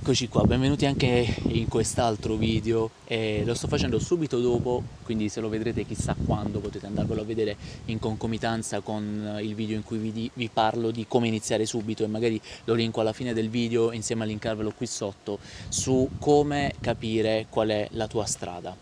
Eccoci qua, benvenuti anche in quest'altro video eh, lo sto facendo subito dopo, quindi se lo vedrete chissà quando potete andarvelo a vedere in concomitanza con il video in cui vi, vi parlo di come iniziare subito e magari lo linko alla fine del video insieme a linkarvelo qui sotto su come capire qual è la tua strada.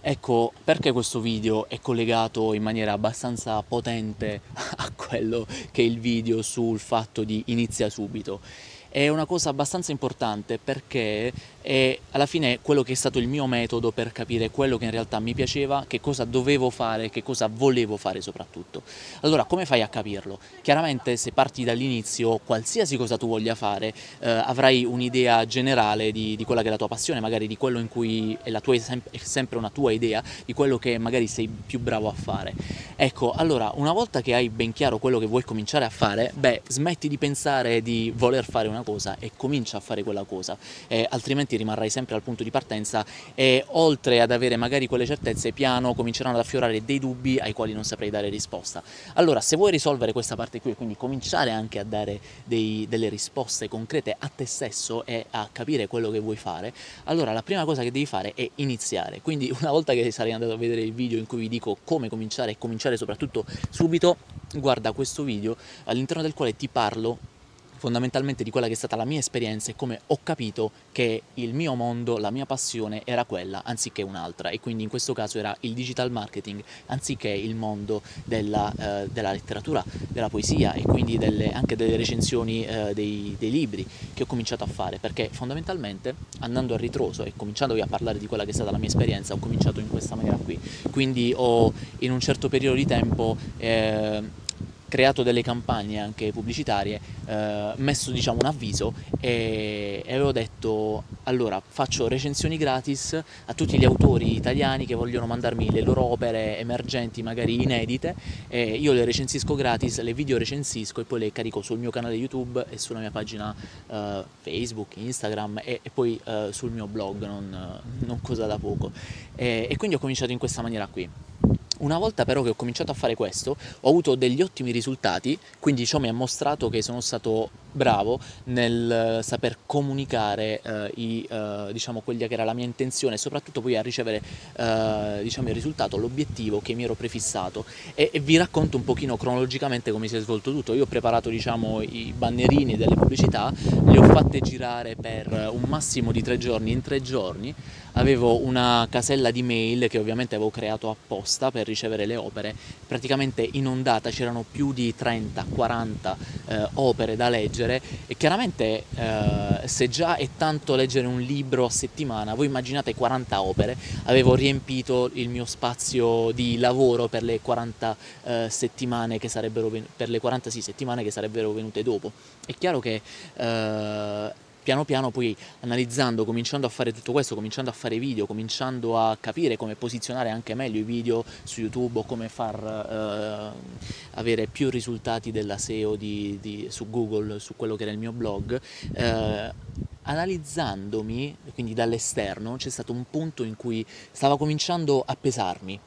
Ecco, perché questo video è collegato in maniera abbastanza potente a quello che è il video sul fatto di inizia subito? È una cosa abbastanza importante perché è alla fine quello che è stato il mio metodo per capire quello che in realtà mi piaceva, che cosa dovevo fare, che cosa volevo fare soprattutto. Allora, come fai a capirlo? Chiaramente se parti dall'inizio, qualsiasi cosa tu voglia fare, eh, avrai un'idea generale di, di, quella che è la tua passione, magari di quello in cui è, tua, è sempre una tua idea, di quello che magari sei più bravo a fare. Ecco, allora, una volta che hai ben chiaro quello che vuoi cominciare a fare, beh, smetti di pensare di voler fare una cosa e comincia a fare quella cosa, eh, altrimenti rimarrai sempre al punto di partenza e oltre ad avere magari quelle certezze piano cominceranno ad affiorare dei dubbi ai quali non saprei dare risposta. Allora se vuoi risolvere questa parte qui e quindi cominciare anche a dare dei, delle risposte concrete a te stesso e a capire quello che vuoi fare, allora la prima cosa che devi fare è iniziare. Quindi una volta che sarai andato a vedere il video in cui vi dico come cominciare e cominciare soprattutto subito, guarda questo video all'interno del quale ti parlo fondamentalmente di quella che è stata la mia esperienza e come ho capito che il mio mondo, la mia passione era quella anziché un'altra. E quindi in questo caso era il digital marketing anziché il mondo della, eh, della letteratura, della poesia e quindi delle, anche delle recensioni eh, dei, dei, libri che ho cominciato a fare. Perché fondamentalmente andando a ritroso e cominciandovi a parlare di quella che è stata la mia esperienza ho cominciato in questa maniera qui. Quindi ho in un certo periodo di tempo eh, creato delle campagne anche pubblicitarie, eh, messo diciamo un avviso e, e, avevo detto allora faccio recensioni gratis a tutti gli autori italiani che vogliono mandarmi le loro opere emergenti magari inedite e io le recensisco gratis, le video recensisco e poi le carico sul mio canale YouTube e sulla mia pagina eh, Facebook, Instagram e, e poi eh, sul mio blog, non, non cosa da poco. E, e quindi ho cominciato in questa maniera qui. Una volta però che ho cominciato a fare questo, ho avuto degli ottimi risultati, quindi ciò mi ha mostrato che sono stato bravo nel saper comunicare eh, i, eh, diciamo, quella che era la mia intenzione e soprattutto poi a ricevere eh, diciamo, il risultato, l'obiettivo che mi ero prefissato. E, e, vi racconto un pochino cronologicamente come si è svolto tutto. Io ho preparato diciamo, i bannerini delle pubblicità, le ho fatte girare per un massimo di tre giorni, in tre giorni avevo una casella di mail che ovviamente avevo creato apposta per ricevere le opere, praticamente inondata, c'erano più di 30-40 eh, opere da leggere e chiaramente eh, se già è tanto leggere un libro a settimana, voi immaginate 40 opere, avevo riempito il mio spazio di lavoro per le 40 eh, settimane che sarebbero per le 40 sì, settimane che sarebbero venute dopo. È chiaro che eh, piano piano poi analizzando, cominciando a fare tutto questo, cominciando a fare video, cominciando a capire come posizionare anche meglio i video su YouTube o come far eh, avere più risultati della SEO di, di, su Google, su quello che era il mio blog, eh, analizzandomi, quindi dall'esterno, c'è stato un punto in cui stava cominciando a pesarmi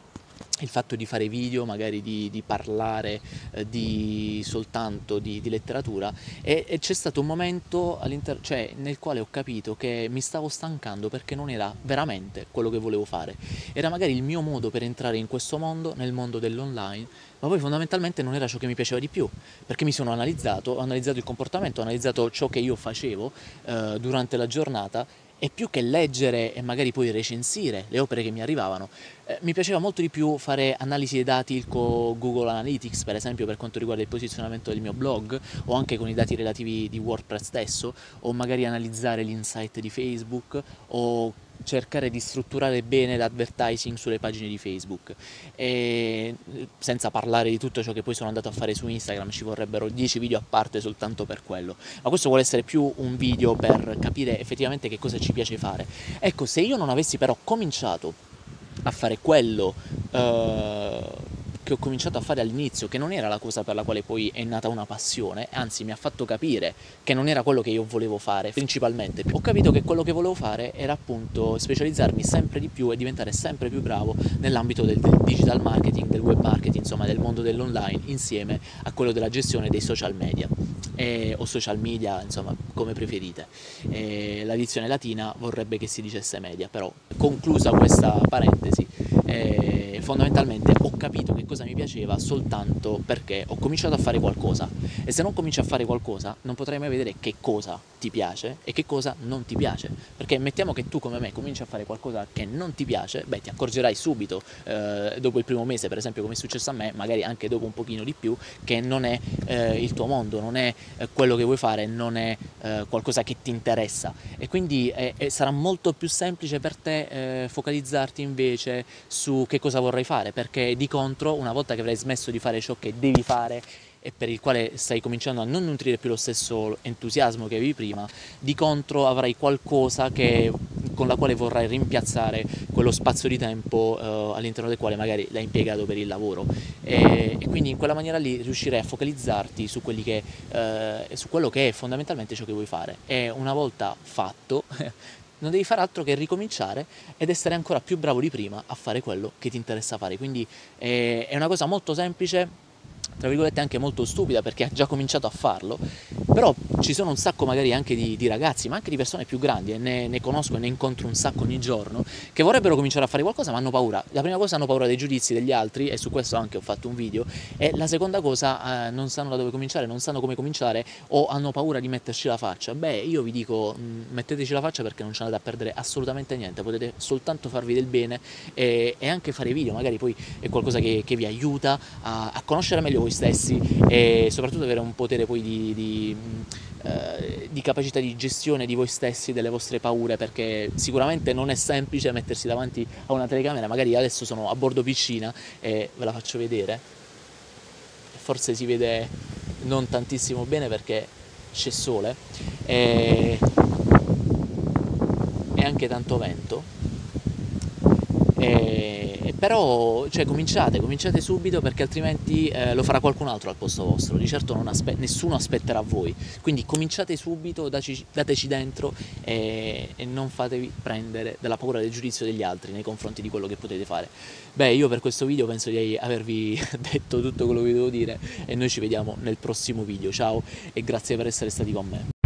il fatto di fare video, magari di, di parlare eh, di, soltanto di, di letteratura e, e c'è stato un momento cioè, nel quale ho capito che mi stavo stancando perché non era veramente quello che volevo fare. Era magari il mio modo per entrare in questo mondo, nel mondo dell'online, ma poi fondamentalmente non era ciò che mi piaceva di più, perché mi sono analizzato, ho analizzato il comportamento, ho analizzato ciò che io facevo eh, durante la giornata e più che leggere e magari poi recensire le opere che mi arrivavano, eh, mi piaceva molto di più fare analisi dei dati con Google Analytics, per esempio per quanto riguarda il posizionamento del mio blog, o anche con i dati relativi di WordPress stesso, o magari analizzare l'insight di Facebook, o cercare di strutturare bene l'advertising sulle pagine di Facebook. E senza parlare di tutto ciò che poi sono andato a fare su Instagram ci vorrebbero 10 video a parte soltanto per quello. Ma questo vuole essere più un video per capire effettivamente che cosa ci piace fare. Ecco se io non avessi però cominciato a fare quello uh, che ho cominciato a fare all'inizio, che non era la cosa per la quale poi è nata una passione, anzi mi ha fatto capire che non era quello che io volevo fare principalmente. Ho capito che quello che volevo fare era appunto specializzarmi sempre di più e diventare sempre più bravo nell'ambito del, digital marketing, del web marketing, insomma del mondo dell'online, insieme a quello della gestione dei social media. eh, o social media, insomma, come preferite. Eh, la dizione latina vorrebbe che si dicesse media, però conclusa questa parentesi, eh, fondamentalmente ho capito che cosa mi piaceva soltanto perché ho cominciato a fare qualcosa. E se non cominci a fare qualcosa non potrai mai vedere che cosa ti piace e che cosa non ti piace, perché mettiamo che tu come me cominci a fare qualcosa che non ti piace, beh ti accorgerai subito, eh, dopo il primo mese per esempio come è successo a me, magari anche dopo un pochino di più, che non è eh, il tuo mondo, non è eh, quello che vuoi fare, non è eh, qualcosa che ti interessa. E quindi eh, sarà molto più semplice per te focalizzarti invece su che cosa vorrai fare, perché di contro una volta che avrai smesso di fare ciò che devi fare e per il quale stai cominciando a non nutrire più lo stesso entusiasmo che avevi prima, di contro avrai qualcosa che, con la quale vorrai rimpiazzare quello spazio di tempo eh, all'interno del quale magari l'hai impiegato per il lavoro. E, e, quindi in quella maniera lì riuscirai a focalizzarti su, che, eh, su quello che è fondamentalmente ciò che vuoi fare. E una volta fatto non devi fare altro che ricominciare ed essere ancora più bravo di prima a fare quello che ti interessa fare. Quindi è, è una cosa molto semplice tra virgolette anche molto stupida perché ha già cominciato a farlo, però ci sono un sacco magari anche di, di ragazzi, ma anche di persone più grandi, e ne, ne, conosco e ne incontro un sacco ogni giorno, che vorrebbero cominciare a fare qualcosa ma hanno paura. La prima cosa hanno paura dei giudizi degli altri e su questo anche ho fatto un video, e la seconda cosa eh, non sanno da dove cominciare, non sanno come cominciare o hanno paura di metterci la faccia. Beh, io vi dico, mh, mm, metteteci la faccia perché non c'è da perdere assolutamente niente, potete soltanto farvi del bene e, e anche fare video, magari poi è qualcosa che, che vi aiuta a, a conoscere meglio voi voi stessi e soprattutto avere un potere poi di, di, eh, di, capacità di gestione di voi stessi, delle vostre paure, perché sicuramente non è semplice mettersi davanti a una telecamera, magari adesso sono a bordo piscina e ve la faccio vedere, forse si vede non tantissimo bene perché c'è sole e, e anche tanto vento. E, però cioè, cominciate, cominciate subito perché altrimenti eh, lo farà qualcun altro al posto vostro, di certo aspe- nessuno aspetterà voi, quindi cominciate subito, daci, dateci dentro e, e, non fatevi prendere dalla paura del giudizio degli altri nei confronti di quello che potete fare. Beh, io per questo video penso di avervi detto tutto quello che devo dire e noi ci vediamo nel prossimo video, ciao e grazie per essere stati con me.